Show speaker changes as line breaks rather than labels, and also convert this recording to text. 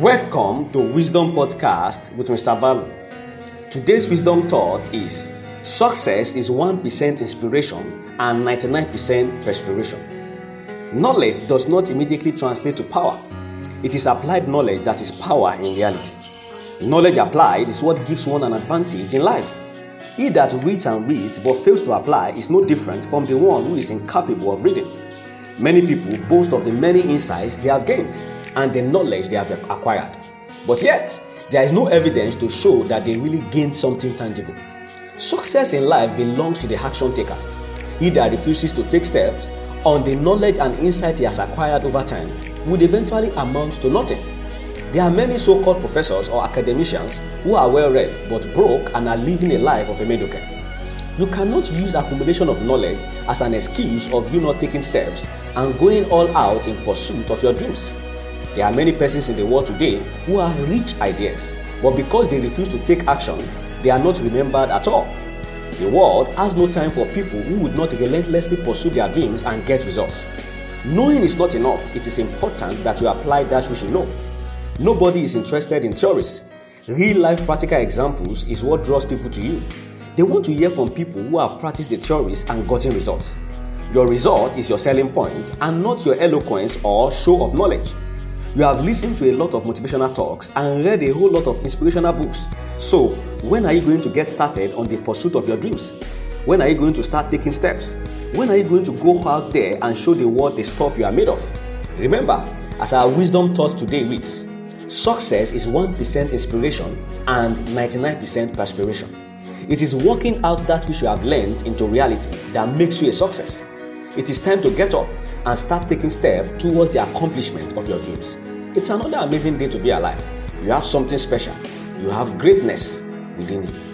Welcome to Wisdom Podcast with Mr. Valu. Today's wisdom thought is success is 1% inspiration and 99% perspiration. Knowledge does not immediately translate to power. It is applied knowledge that is power in reality. Knowledge applied is what gives one an advantage in life. He that reads and reads but fails to apply is no different from the one who is incapable of reading. Many people boast of the many insights they have gained and the knowledge they have acquired. But yet, there is no evidence to show that they really gained something tangible. Success in life belongs to the action takers. He that refuses to take steps on the knowledge and insight he has acquired over time would eventually amount to nothing. There are many so called professors or academicians who are well read but broke and are living a life of a mediocre. You cannot use accumulation of knowledge as an excuse of you not taking steps and going all out in pursuit of your dreams. There are many persons in the world today who have rich ideas, but because they refuse to take action, they are not remembered at all. The world has no time for people who would not relentlessly pursue their dreams and get results. Knowing is not enough, it is important that you apply that which you know. Nobody is interested in theories. Real life practical examples is what draws people to you. They want to hear from people who have practiced the theories and gotten results. Your result is your selling point and not your eloquence or show of knowledge. You have listened to a lot of motivational talks and read a whole lot of inspirational books. So, when are you going to get started on the pursuit of your dreams? When are you going to start taking steps? When are you going to go out there and show the world the stuff you are made of? Remember, as our wisdom taught today reads, success is 1% inspiration and 99% perspiration. It is working out that which you have learned into reality that makes you a success. It is time to get up and start taking steps towards the accomplishment of your dreams. It's another amazing day to be alive. You have something special. You have greatness within you.